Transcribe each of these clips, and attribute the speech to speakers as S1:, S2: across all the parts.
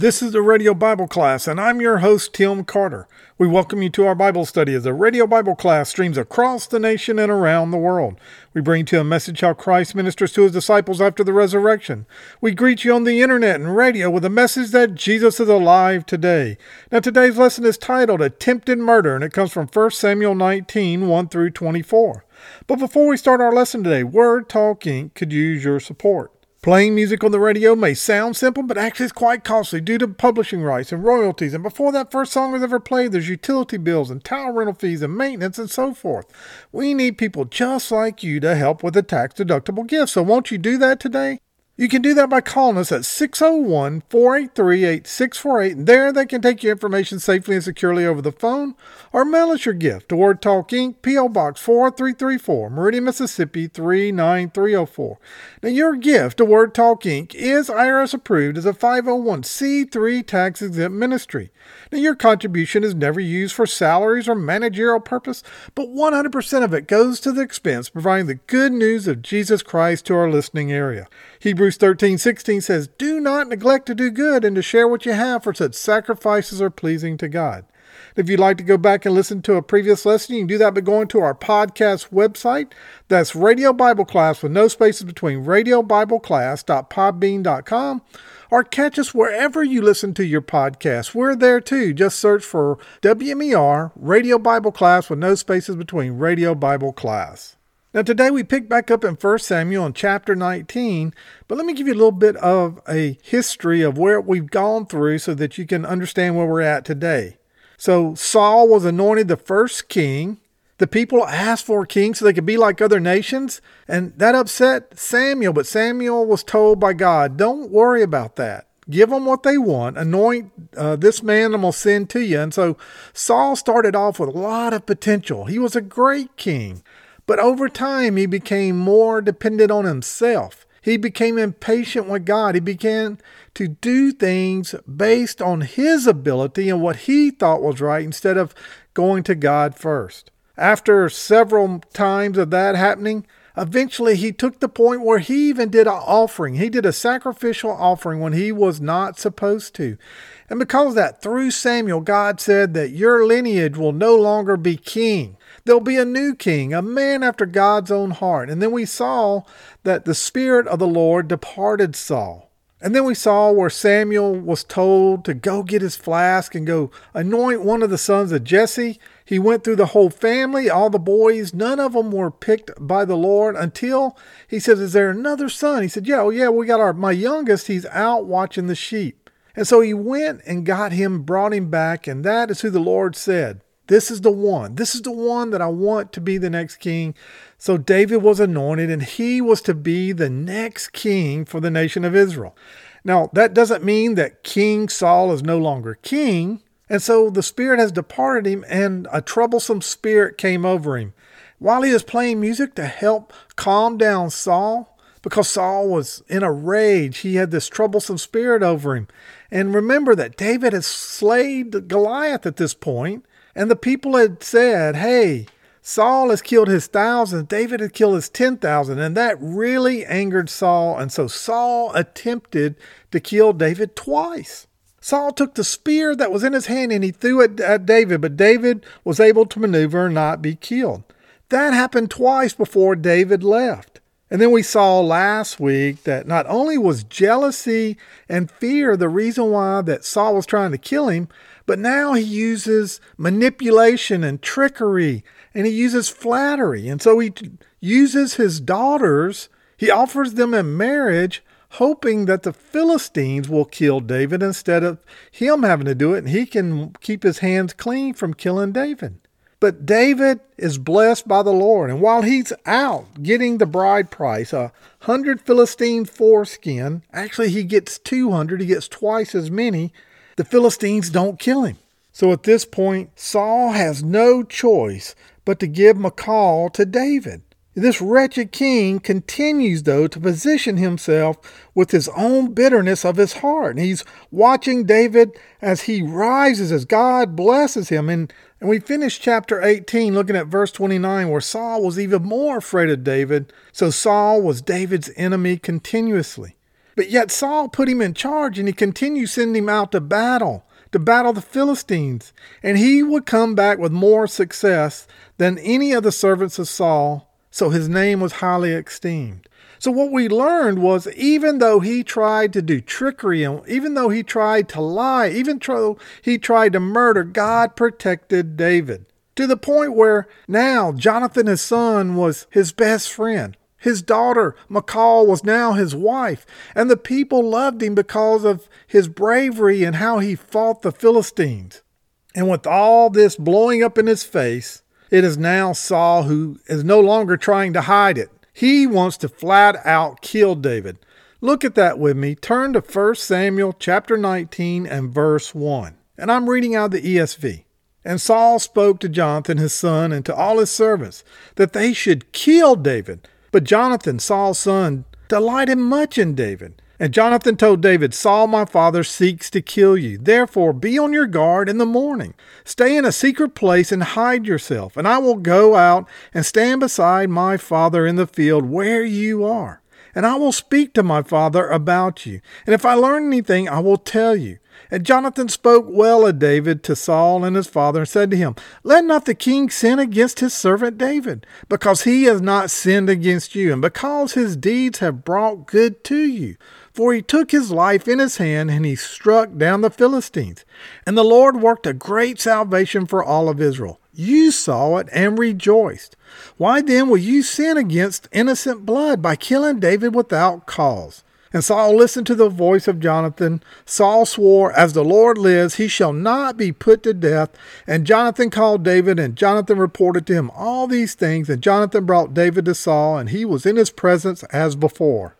S1: This is the Radio Bible Class, and I'm your host, Tim Carter. We welcome you to our Bible study as the Radio Bible Class streams across the nation and around the world. We bring to you a message how Christ ministers to his disciples after the resurrection. We greet you on the internet and radio with a message that Jesus is alive today. Now, today's lesson is titled Attempted Murder, and it comes from 1 Samuel 19 1 through 24. But before we start our lesson today, Word Talk Inc. could use your support. Playing music on the radio may sound simple, but actually it's quite costly due to publishing rights and royalties. And before that first song is ever played, there's utility bills and tower rental fees and maintenance and so forth. We need people just like you to help with a tax deductible gift. So won't you do that today? You can do that by calling us at 601 483 8648. There they can take your information safely and securely over the phone or mail us your gift to Word Talk Inc., P.O. Box 4334, Meridian, Mississippi 39304. Now, your gift to Word Talk Inc. is IRS approved as a 501c3 tax exempt ministry. Now, your contribution is never used for salaries or managerial purpose, but 100% of it goes to the expense providing the good news of Jesus Christ to our listening area. Hebrews 13 16 says, Do not neglect to do good and to share what you have, for such sacrifices are pleasing to God. If you'd like to go back and listen to a previous lesson, you can do that by going to our podcast website. That's Radio Bible Class with no spaces between radiobibleclass.podbean.com or catch us wherever you listen to your podcast. We're there too. Just search for WMER Radio Bible Class with no spaces between Radio Bible Class. Now, today we pick back up in 1 Samuel in chapter 19, but let me give you a little bit of a history of where we've gone through so that you can understand where we're at today. So, Saul was anointed the first king. The people asked for a king so they could be like other nations, and that upset Samuel. But Samuel was told by God, Don't worry about that. Give them what they want. Anoint uh, this man, going to send to you. And so Saul started off with a lot of potential. He was a great king. But over time, he became more dependent on himself. He became impatient with God. He began to do things based on his ability and what he thought was right instead of going to God first. After several times of that happening, eventually he took the point where he even did an offering. He did a sacrificial offering when he was not supposed to. And because of that, through Samuel, God said that your lineage will no longer be king. There'll be a new king, a man after God's own heart. And then we saw that the Spirit of the Lord departed Saul. And then we saw where Samuel was told to go get his flask and go anoint one of the sons of Jesse. He went through the whole family, all the boys. None of them were picked by the Lord until he said, Is there another son? He said, Yeah, oh, yeah, we got our my youngest. He's out watching the sheep. And so he went and got him, brought him back, and that is who the Lord said. This is the one. This is the one that I want to be the next king. So David was anointed and he was to be the next king for the nation of Israel. Now, that doesn't mean that King Saul is no longer king. And so the spirit has departed him and a troublesome spirit came over him. While he was playing music to help calm down Saul, because Saul was in a rage, he had this troublesome spirit over him. And remember that David has slayed Goliath at this point, and the people had said, Hey, Saul has killed his thousand, David had killed his ten thousand, and that really angered Saul. And so Saul attempted to kill David twice. Saul took the spear that was in his hand and he threw it at David, but David was able to maneuver and not be killed. That happened twice before David left. And then we saw last week that not only was jealousy and fear the reason why that Saul was trying to kill him, but now he uses manipulation and trickery and he uses flattery. And so he uses his daughters, he offers them in marriage, hoping that the Philistines will kill David instead of him having to do it and he can keep his hands clean from killing David. But David is blessed by the Lord. And while he's out getting the bride price, a hundred Philistine foreskin, actually he gets 200, he gets twice as many the Philistines don't kill him. So at this point, Saul has no choice but to give Michal to David. This wretched king continues, though, to position himself with his own bitterness of his heart. And he's watching David as he rises, as God blesses him. And, and we finish chapter 18 looking at verse 29, where Saul was even more afraid of David. So Saul was David's enemy continuously. But yet Saul put him in charge and he continued sending him out to battle, to battle the Philistines. And he would come back with more success than any of the servants of Saul. So his name was highly esteemed. So what we learned was even though he tried to do trickery and even though he tried to lie, even though he tried to murder, God protected David. To the point where now Jonathan, his son, was his best friend. His daughter, Michal, was now his wife, and the people loved him because of his bravery and how he fought the Philistines. And with all this blowing up in his face, it is now Saul who is no longer trying to hide it. He wants to flat out kill David. Look at that with me. Turn to 1 Samuel chapter 19 and verse 1. And I'm reading out the ESV. And Saul spoke to Jonathan his son and to all his servants that they should kill David. But Jonathan, Saul's son, delighted much in David. And Jonathan told David, Saul my father seeks to kill you. Therefore be on your guard in the morning. Stay in a secret place and hide yourself, and I will go out and stand beside my father in the field where you are. And I will speak to my father about you. And if I learn anything, I will tell you. And Jonathan spoke well of David to Saul and his father, and said to him, Let not the king sin against his servant David, because he has not sinned against you, and because his deeds have brought good to you. For he took his life in his hand, and he struck down the Philistines. And the Lord worked a great salvation for all of Israel. You saw it and rejoiced. Why then will you sin against innocent blood by killing David without cause? And Saul listened to the voice of Jonathan. Saul swore, As the Lord lives, he shall not be put to death. And Jonathan called David, and Jonathan reported to him all these things. And Jonathan brought David to Saul, and he was in his presence as before.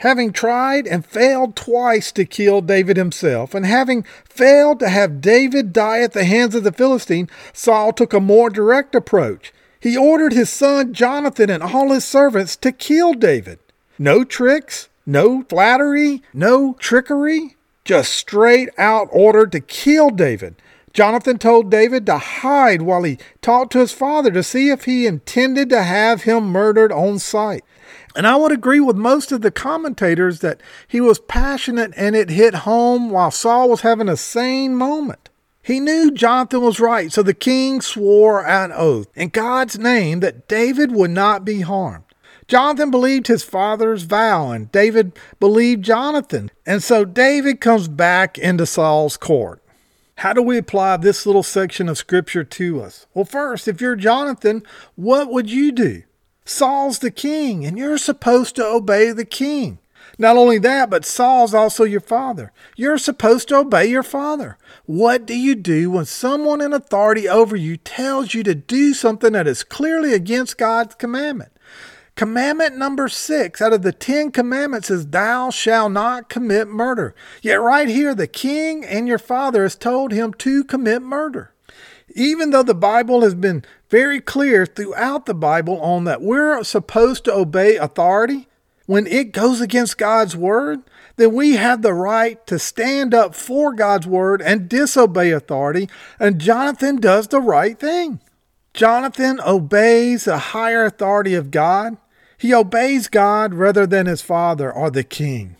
S1: Having tried and failed twice to kill David himself, and having failed to have David die at the hands of the Philistine, Saul took a more direct approach. He ordered his son Jonathan and all his servants to kill David. No tricks, no flattery, no trickery, just straight out ordered to kill David. Jonathan told David to hide while he talked to his father to see if he intended to have him murdered on sight. And I would agree with most of the commentators that he was passionate and it hit home while Saul was having a sane moment. He knew Jonathan was right, so the king swore an oath in God's name that David would not be harmed. Jonathan believed his father's vow, and David believed Jonathan. And so David comes back into Saul's court. How do we apply this little section of scripture to us? Well, first, if you're Jonathan, what would you do? Saul's the king, and you're supposed to obey the king. Not only that, but Saul's also your father. You're supposed to obey your father. What do you do when someone in authority over you tells you to do something that is clearly against God's commandment? Commandment number six out of the Ten Commandments is, Thou shalt not commit murder. Yet, right here, the king and your father has told him to commit murder. Even though the Bible has been very clear throughout the Bible on that we're supposed to obey authority, when it goes against God's word, then we have the right to stand up for God's word and disobey authority. And Jonathan does the right thing. Jonathan obeys the higher authority of God he obeys God rather than his father or the king.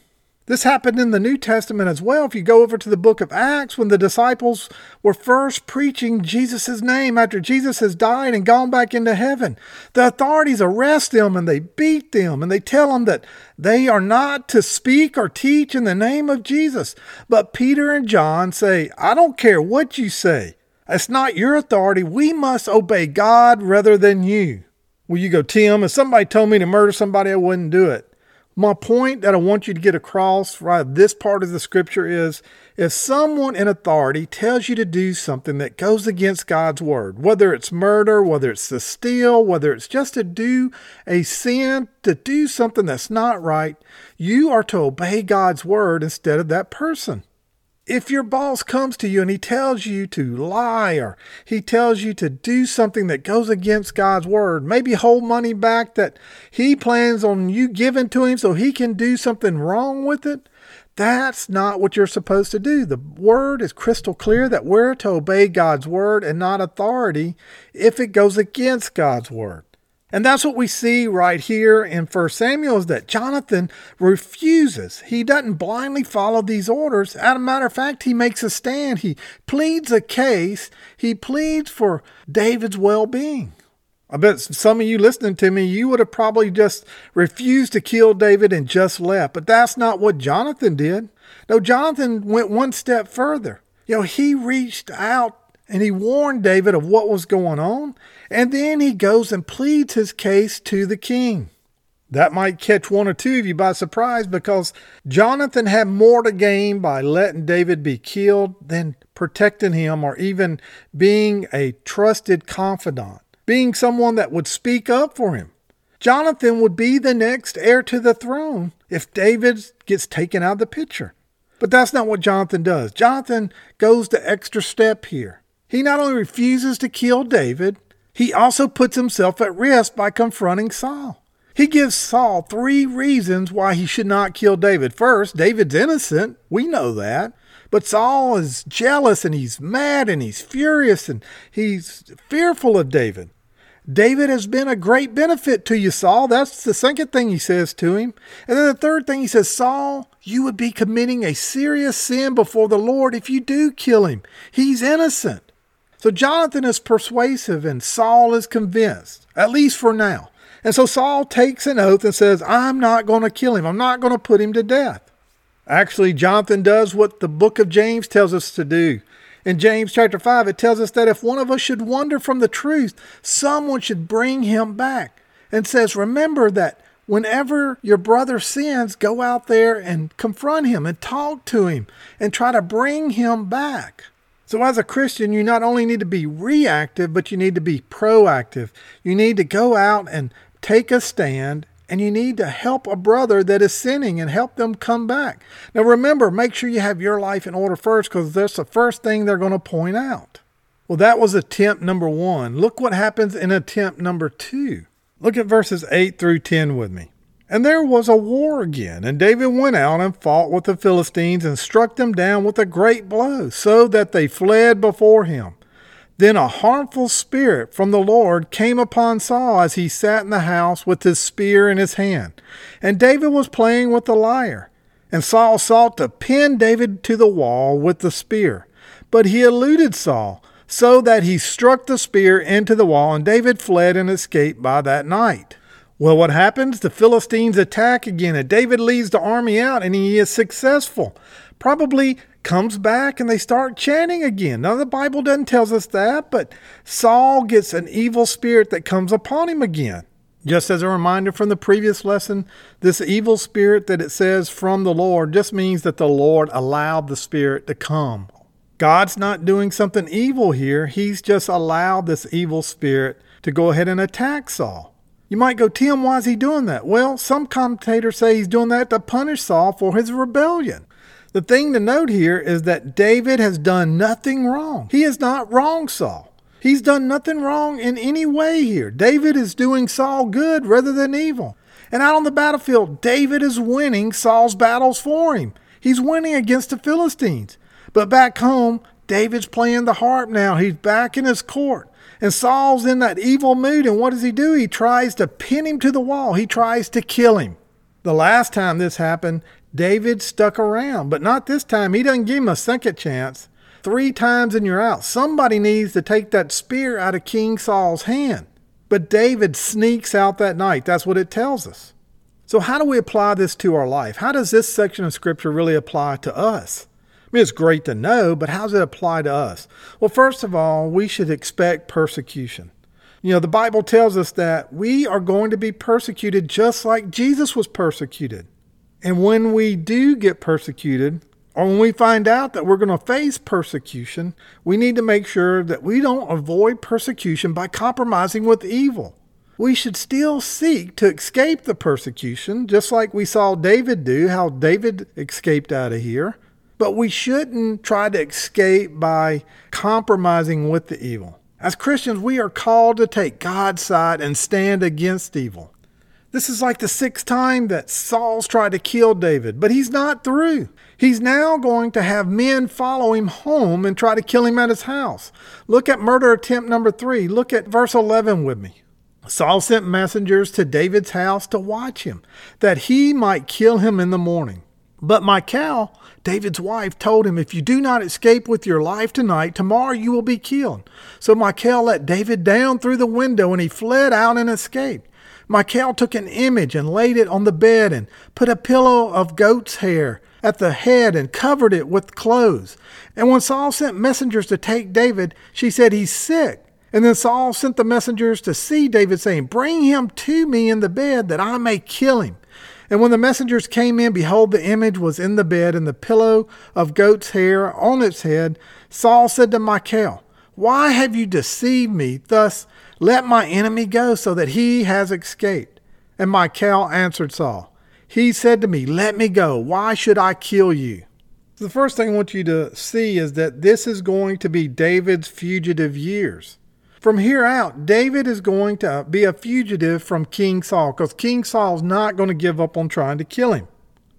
S1: This happened in the New Testament as well. If you go over to the book of Acts, when the disciples were first preaching Jesus' name after Jesus has died and gone back into heaven, the authorities arrest them and they beat them and they tell them that they are not to speak or teach in the name of Jesus. But Peter and John say, I don't care what you say. It's not your authority. We must obey God rather than you. Well, you go, Tim, if somebody told me to murder somebody, I wouldn't do it. My point that I want you to get across right this part of the scripture is if someone in authority tells you to do something that goes against God's word, whether it's murder, whether it's to steal, whether it's just to do a sin, to do something that's not right, you are to obey God's word instead of that person if your boss comes to you and he tells you to lie or he tells you to do something that goes against God's word, maybe hold money back that he plans on you giving to him so he can do something wrong with it, that's not what you're supposed to do. The word is crystal clear that we're to obey God's word and not authority if it goes against God's word. And that's what we see right here in 1 Samuel is that Jonathan refuses. He doesn't blindly follow these orders. As a matter of fact, he makes a stand. He pleads a case. He pleads for David's well being. I bet some of you listening to me, you would have probably just refused to kill David and just left. But that's not what Jonathan did. No, Jonathan went one step further. You know, he reached out and he warned David of what was going on, and then he goes and pleads his case to the king. That might catch one or two of you by surprise because Jonathan had more to gain by letting David be killed than protecting him or even being a trusted confidant, being someone that would speak up for him. Jonathan would be the next heir to the throne if David gets taken out of the picture. But that's not what Jonathan does. Jonathan goes the extra step here. He not only refuses to kill David, he also puts himself at risk by confronting Saul. He gives Saul three reasons why he should not kill David. First, David's innocent. We know that. But Saul is jealous and he's mad and he's furious and he's fearful of David. David has been a great benefit to you, Saul. That's the second thing he says to him. And then the third thing he says, Saul, you would be committing a serious sin before the Lord if you do kill him. He's innocent. So Jonathan is persuasive and Saul is convinced, at least for now. And so Saul takes an oath and says, I'm not going to kill him. I'm not going to put him to death. Actually, Jonathan does what the book of James tells us to do. In James chapter 5, it tells us that if one of us should wander from the truth, someone should bring him back. And says, Remember that whenever your brother sins, go out there and confront him and talk to him and try to bring him back. So, as a Christian, you not only need to be reactive, but you need to be proactive. You need to go out and take a stand, and you need to help a brother that is sinning and help them come back. Now, remember, make sure you have your life in order first because that's the first thing they're going to point out. Well, that was attempt number one. Look what happens in attempt number two. Look at verses 8 through 10 with me. And there was a war again, and David went out and fought with the Philistines and struck them down with a great blow, so that they fled before him. Then a harmful spirit from the Lord came upon Saul as he sat in the house with his spear in his hand. And David was playing with the lyre. And Saul sought to pin David to the wall with the spear. But he eluded Saul, so that he struck the spear into the wall, and David fled and escaped by that night. Well, what happens? The Philistines attack again, and David leads the army out, and he is successful. Probably comes back and they start chanting again. Now, the Bible doesn't tell us that, but Saul gets an evil spirit that comes upon him again. Just as a reminder from the previous lesson, this evil spirit that it says from the Lord just means that the Lord allowed the spirit to come. God's not doing something evil here, He's just allowed this evil spirit to go ahead and attack Saul. You might go, Tim, why is he doing that? Well, some commentators say he's doing that to punish Saul for his rebellion. The thing to note here is that David has done nothing wrong. He has not wronged Saul. He's done nothing wrong in any way here. David is doing Saul good rather than evil. And out on the battlefield, David is winning Saul's battles for him. He's winning against the Philistines. But back home, David's playing the harp now. He's back in his court. And Saul's in that evil mood, and what does he do? He tries to pin him to the wall, he tries to kill him. The last time this happened, David stuck around, but not this time. He doesn't give him a second chance. Three times and you're out. Somebody needs to take that spear out of King Saul's hand. But David sneaks out that night. That's what it tells us. So, how do we apply this to our life? How does this section of Scripture really apply to us? I mean, it's great to know, but how does it apply to us? Well, first of all, we should expect persecution. You know, the Bible tells us that we are going to be persecuted just like Jesus was persecuted. And when we do get persecuted, or when we find out that we're going to face persecution, we need to make sure that we don't avoid persecution by compromising with evil. We should still seek to escape the persecution, just like we saw David do, how David escaped out of here. But we shouldn't try to escape by compromising with the evil. As Christians, we are called to take God's side and stand against evil. This is like the sixth time that Saul's tried to kill David, but he's not through. He's now going to have men follow him home and try to kill him at his house. Look at murder attempt number three. Look at verse 11 with me. Saul sent messengers to David's house to watch him, that he might kill him in the morning. But Michal, David's wife, told him, If you do not escape with your life tonight, tomorrow you will be killed. So Michal let David down through the window, and he fled out and escaped. Michal took an image and laid it on the bed, and put a pillow of goat's hair at the head and covered it with clothes. And when Saul sent messengers to take David, she said, He's sick. And then Saul sent the messengers to see David, saying, Bring him to me in the bed that I may kill him. And when the messengers came in, behold, the image was in the bed, and the pillow of goat's hair on its head. Saul said to Michal, Why have you deceived me? Thus let my enemy go, so that he has escaped. And Michal answered Saul, He said to me, Let me go. Why should I kill you? The first thing I want you to see is that this is going to be David's fugitive years. From here out, David is going to be a fugitive from King Saul because King Saul's not going to give up on trying to kill him.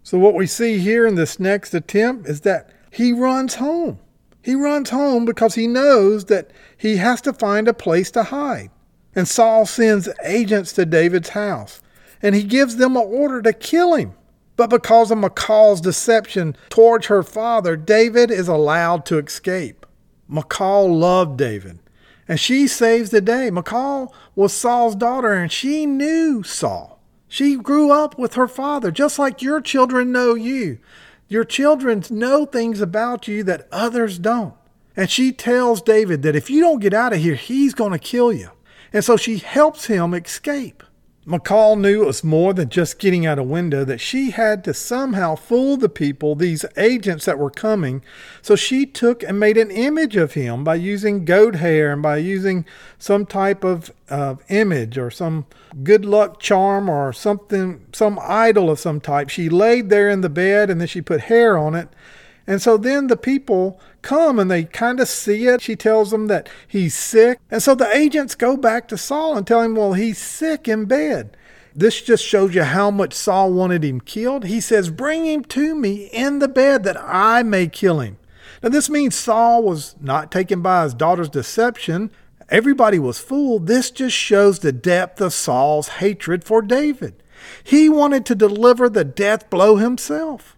S1: So, what we see here in this next attempt is that he runs home. He runs home because he knows that he has to find a place to hide. And Saul sends agents to David's house and he gives them an order to kill him. But because of Michal's deception towards her father, David is allowed to escape. Michal loved David and she saves the day. Michal was Saul's daughter, and she knew Saul. She grew up with her father, just like your children know you. Your children know things about you that others don't. And she tells David that if you don't get out of here, he's going to kill you. And so she helps him escape. Michal knew it was more than just getting out a window, that she had to somehow fool the people, these agents that were coming. So she took and made an image of him by using goat hair and by using some type of uh, image or some good luck charm or something, some idol of some type. She laid there in the bed and then she put hair on it. And so then the people come and they kind of see it. She tells them that he's sick. And so the agents go back to Saul and tell him, well, he's sick in bed. This just shows you how much Saul wanted him killed. He says, Bring him to me in the bed that I may kill him. Now, this means Saul was not taken by his daughter's deception. Everybody was fooled. This just shows the depth of Saul's hatred for David. He wanted to deliver the death blow himself.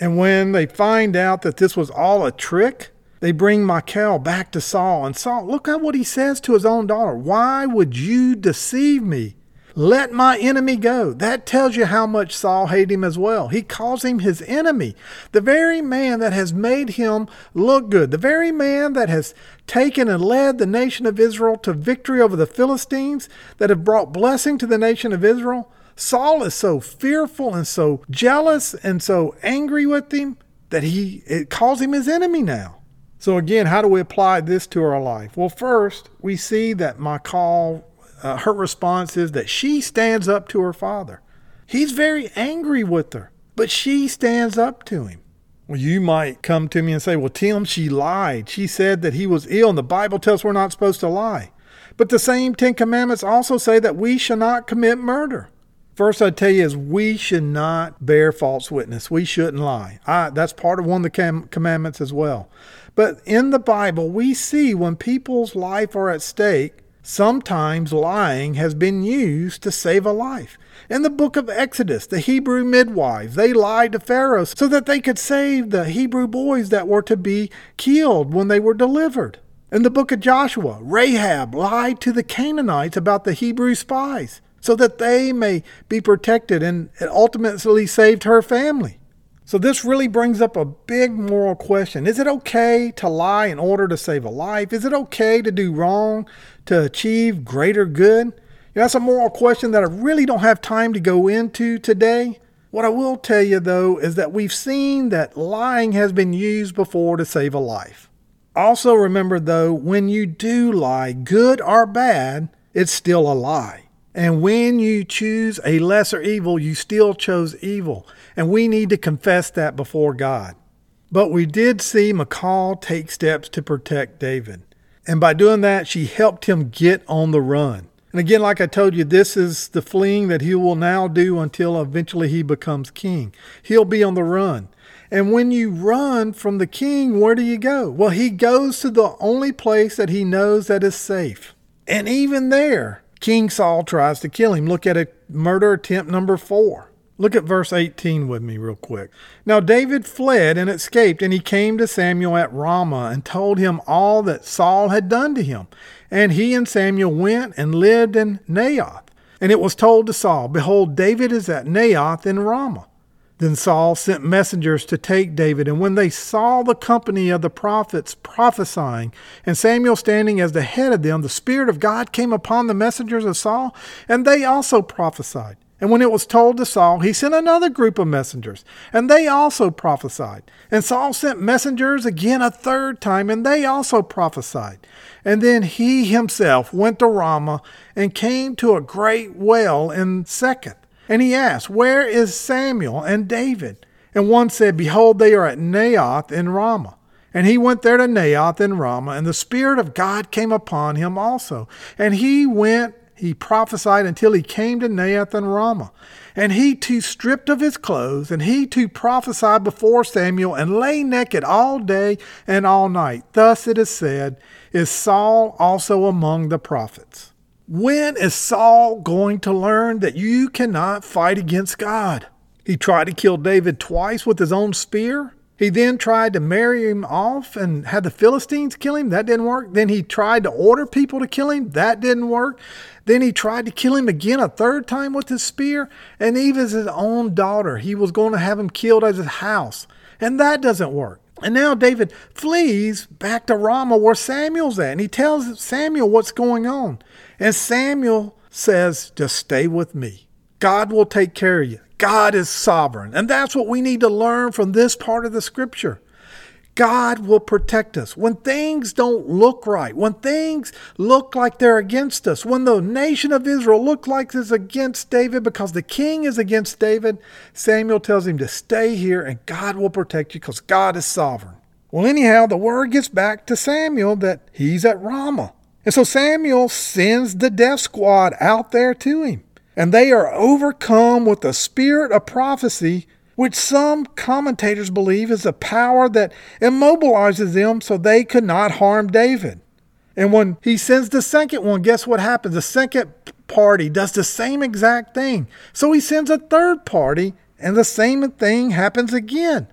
S1: And when they find out that this was all a trick, they bring Michal back to Saul. And Saul, look at what he says to his own daughter. Why would you deceive me? Let my enemy go. That tells you how much Saul hated him as well. He calls him his enemy. The very man that has made him look good, the very man that has taken and led the nation of Israel to victory over the Philistines, that have brought blessing to the nation of Israel. Saul is so fearful and so jealous and so angry with him that he it calls him his enemy now. So again, how do we apply this to our life? Well, first we see that Michal, uh, her response is that she stands up to her father. He's very angry with her, but she stands up to him. Well, you might come to me and say, "Well, Tim, she lied. She said that he was ill, and the Bible tells we're not supposed to lie." But the same Ten Commandments also say that we shall not commit murder. First, I'd tell you is we should not bear false witness. We shouldn't lie. I, that's part of one of the commandments as well. But in the Bible, we see when people's life are at stake, sometimes lying has been used to save a life. In the book of Exodus, the Hebrew midwives, they lied to Pharaoh so that they could save the Hebrew boys that were to be killed when they were delivered. In the book of Joshua, Rahab lied to the Canaanites about the Hebrew spies so that they may be protected and ultimately saved her family. So, this really brings up a big moral question. Is it okay to lie in order to save a life? Is it okay to do wrong to achieve greater good? You know, that's a moral question that I really don't have time to go into today. What I will tell you, though, is that we've seen that lying has been used before to save a life. Also, remember, though, when you do lie, good or bad, it's still a lie. And when you choose a lesser evil, you still chose evil. And we need to confess that before God. But we did see Michal take steps to protect David. And by doing that, she helped him get on the run. And again, like I told you, this is the fleeing that he will now do until eventually he becomes king. He'll be on the run. And when you run from the king, where do you go? Well, he goes to the only place that he knows that is safe. And even there, King Saul tries to kill him. Look at a murder attempt number four. Look at verse 18 with me, real quick. Now David fled and escaped, and he came to Samuel at Ramah and told him all that Saul had done to him. And he and Samuel went and lived in Naioth. And it was told to Saul, Behold, David is at Naioth in Ramah. Then Saul sent messengers to take David, and when they saw the company of the prophets prophesying, and Samuel standing as the head of them, the Spirit of God came upon the messengers of Saul, and they also prophesied. And when it was told to Saul, he sent another group of messengers, and they also prophesied. And Saul sent messengers again a third time, and they also prophesied. And then he himself went to Ramah and came to a great well in Succoth. And he asked, Where is Samuel and David? And one said, Behold, they are at Naioth in Ramah. And he went there to Naioth in Ramah, and the Spirit of God came upon him also. And he went, he prophesied until he came to Naioth in Ramah. And he too stripped of his clothes, and he too prophesied before Samuel, and lay naked all day and all night. Thus it is said, Is Saul also among the prophets? When is Saul going to learn that you cannot fight against God? He tried to kill David twice with his own spear. He then tried to marry him off and had the Philistines kill him. That didn't work. Then he tried to order people to kill him. That didn't work. Then he tried to kill him again a third time with his spear. And even his own daughter, he was going to have him killed at his house. And that doesn't work. And now David flees back to Ramah where Samuel's at. And he tells Samuel what's going on. And Samuel says, just stay with me. God will take care of you. God is sovereign. And that's what we need to learn from this part of the scripture. God will protect us. When things don't look right, when things look like they're against us, when the nation of Israel look like it's against David because the king is against David, Samuel tells him to stay here and God will protect you because God is sovereign. Well, anyhow, the word gets back to Samuel that he's at Ramah. And so Samuel sends the death squad out there to him. And they are overcome with the spirit of prophecy, which some commentators believe is a power that immobilizes them so they could not harm David. And when he sends the second one, guess what happens? The second party does the same exact thing. So he sends a third party, and the same thing happens again.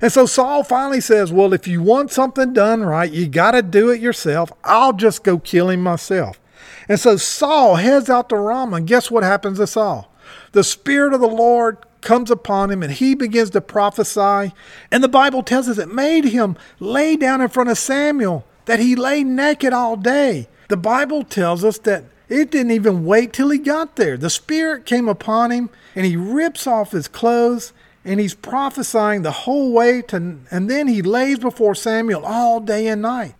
S1: And so Saul finally says, Well, if you want something done right, you got to do it yourself. I'll just go kill him myself. And so Saul heads out to Ramah, and guess what happens to Saul? The Spirit of the Lord comes upon him and he begins to prophesy. And the Bible tells us it made him lay down in front of Samuel, that he lay naked all day. The Bible tells us that it didn't even wait till he got there. The Spirit came upon him and he rips off his clothes and he's prophesying the whole way to, and then he lays before Samuel all day and night.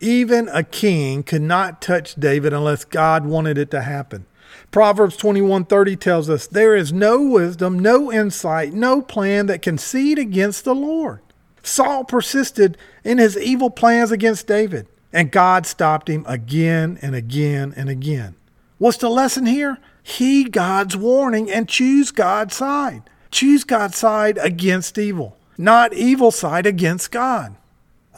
S1: Even a king could not touch David unless God wanted it to happen. Proverbs 21:30 tells us there is no wisdom, no insight, no plan that can seed against the Lord. Saul persisted in his evil plans against David, and God stopped him again and again and again. What's the lesson here? Heed God's warning and choose God's side. Choose God's side against evil, not evil side against God.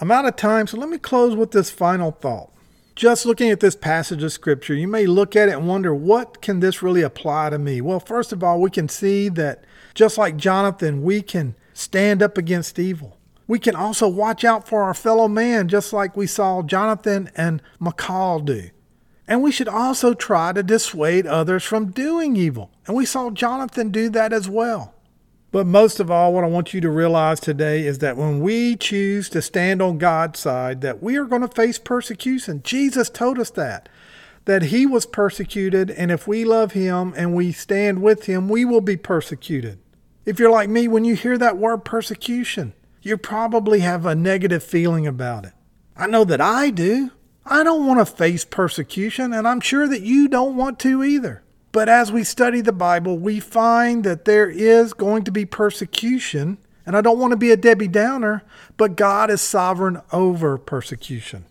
S1: I'm out of time, so let me close with this final thought. Just looking at this passage of scripture, you may look at it and wonder, what can this really apply to me? Well, first of all, we can see that just like Jonathan, we can stand up against evil. We can also watch out for our fellow man, just like we saw Jonathan and Michal do. And we should also try to dissuade others from doing evil. And we saw Jonathan do that as well. But most of all, what I want you to realize today is that when we choose to stand on God's side, that we are going to face persecution. Jesus told us that, that he was persecuted, and if we love him and we stand with him, we will be persecuted. If you're like me, when you hear that word persecution, you probably have a negative feeling about it. I know that I do. I don't want to face persecution, and I'm sure that you don't want to either. But as we study the Bible, we find that there is going to be persecution. And I don't want to be a Debbie Downer, but God is sovereign over persecution.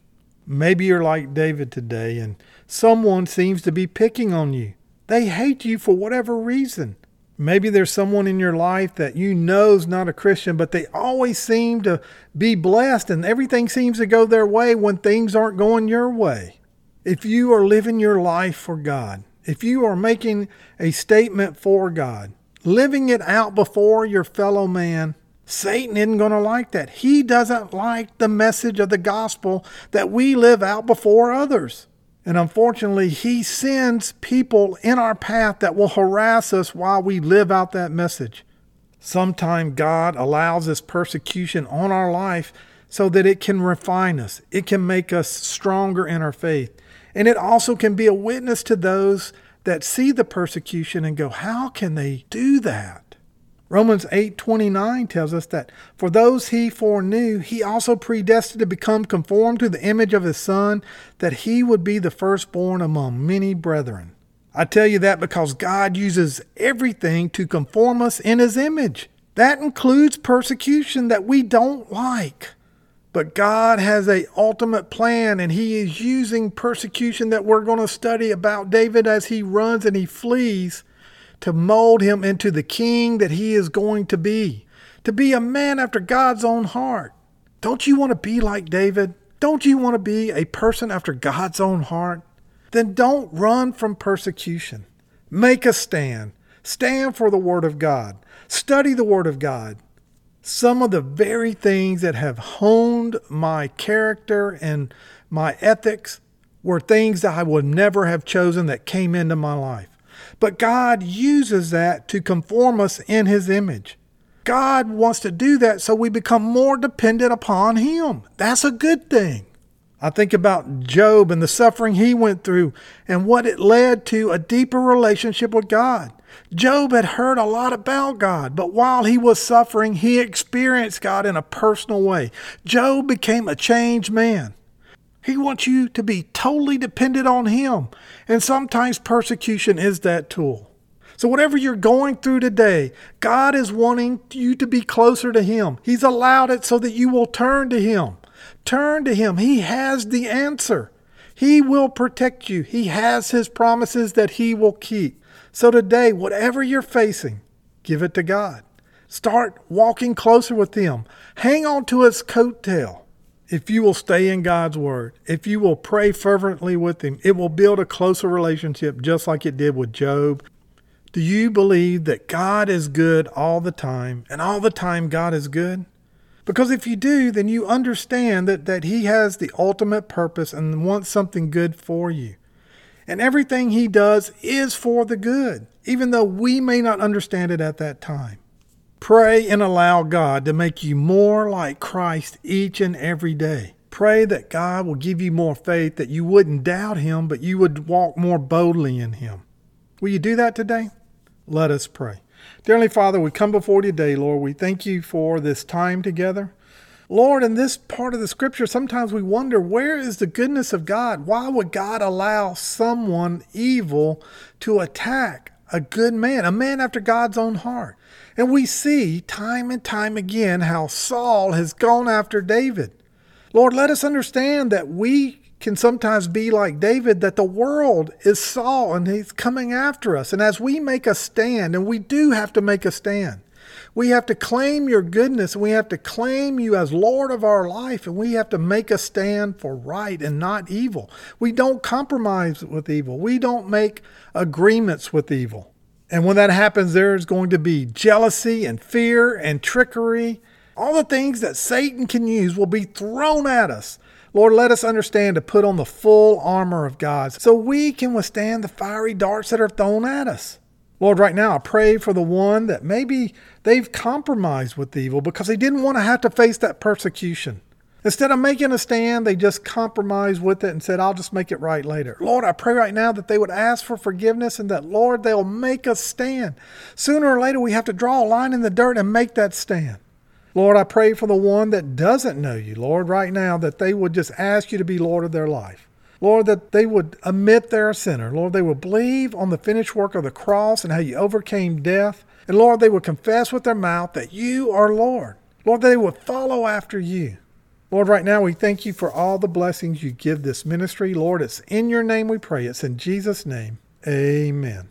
S1: Maybe you're like David today and someone seems to be picking on you. They hate you for whatever reason. Maybe there's someone in your life that you know is not a Christian, but they always seem to be blessed and everything seems to go their way when things aren't going your way. If you are living your life for God, if you are making a statement for God, living it out before your fellow man, Satan isn't going to like that. He doesn't like the message of the gospel that we live out before others. And unfortunately, he sends people in our path that will harass us while we live out that message. Sometimes God allows this persecution on our life so that it can refine us, it can make us stronger in our faith. And it also can be a witness to those that see the persecution and go, How can they do that? Romans 8:29 tells us that for those he foreknew, he also predestined to become conformed to the image of his son, that he would be the firstborn among many brethren. I tell you that because God uses everything to conform us in his image. That includes persecution that we don't like. But God has a ultimate plan and he is using persecution that we're going to study about David as he runs and he flees to mold him into the king that he is going to be, to be a man after God's own heart. Don't you want to be like David? Don't you want to be a person after God's own heart? Then don't run from persecution. Make a stand. Stand for the Word of God. Study the Word of God. Some of the very things that have honed my character and my ethics were things that I would never have chosen that came into my life. But God uses that to conform us in His image. God wants to do that so we become more dependent upon Him. That's a good thing. I think about Job and the suffering he went through and what it led to a deeper relationship with God. Job had heard a lot about God, but while he was suffering, he experienced God in a personal way. Job became a changed man. He wants you to be totally dependent on Him. And sometimes persecution is that tool. So, whatever you're going through today, God is wanting you to be closer to Him. He's allowed it so that you will turn to Him. Turn to Him. He has the answer. He will protect you. He has His promises that He will keep. So, today, whatever you're facing, give it to God. Start walking closer with Him. Hang on to His coattail if you will stay in God's Word, if you will pray fervently with Him, it will build a closer relationship just like it did with Job. Do you believe that God is good all the time and all the time God is good? Because if you do, then you understand that, that He has the ultimate purpose and wants something good for you. And everything He does is for the good, even though we may not understand it at that time. Pray and allow God to make you more like Christ each and every day. Pray that God will give you more faith, that you wouldn't doubt Him, but you would walk more boldly in Him. Will you do that today? Let us pray. Dearly Father, we come before you today, Lord. We thank you for this time together. Lord, in this part of the scripture, sometimes we wonder where is the goodness of God? Why would God allow someone evil to attack a good man, a man after God's own heart? And we see time and time again how Saul has gone after David. Lord, let us understand that we can sometimes be like David, that the world is Saul and he's coming after us. And as we make a stand, and we do have to make a stand, we have to claim your goodness we have to claim you as Lord of our life and we have to make a stand for right and not evil. We don't compromise with evil. We don't make agreements with evil. And when that happens, there's going to be jealousy and fear and trickery. All the things that Satan can use will be thrown at us. Lord, let us understand to put on the full armor of God so we can withstand the fiery darts that are thrown at us. Lord, right now I pray for the one that maybe they've compromised with evil because they didn't want to have to face that persecution. Instead of making a stand, they just compromised with it and said, I'll just make it right later. Lord, I pray right now that they would ask for forgiveness and that, Lord, they'll make a stand. Sooner or later, we have to draw a line in the dirt and make that stand. Lord, I pray for the one that doesn't know you, Lord, right now, that they would just ask you to be Lord of their life. Lord, that they would admit they're a sinner. Lord, they would believe on the finished work of the cross and how you overcame death. And Lord, they would confess with their mouth that you are Lord. Lord, they would follow after you. Lord, right now we thank you for all the blessings you give this ministry. Lord, it's in your name we pray. It's in Jesus' name. Amen.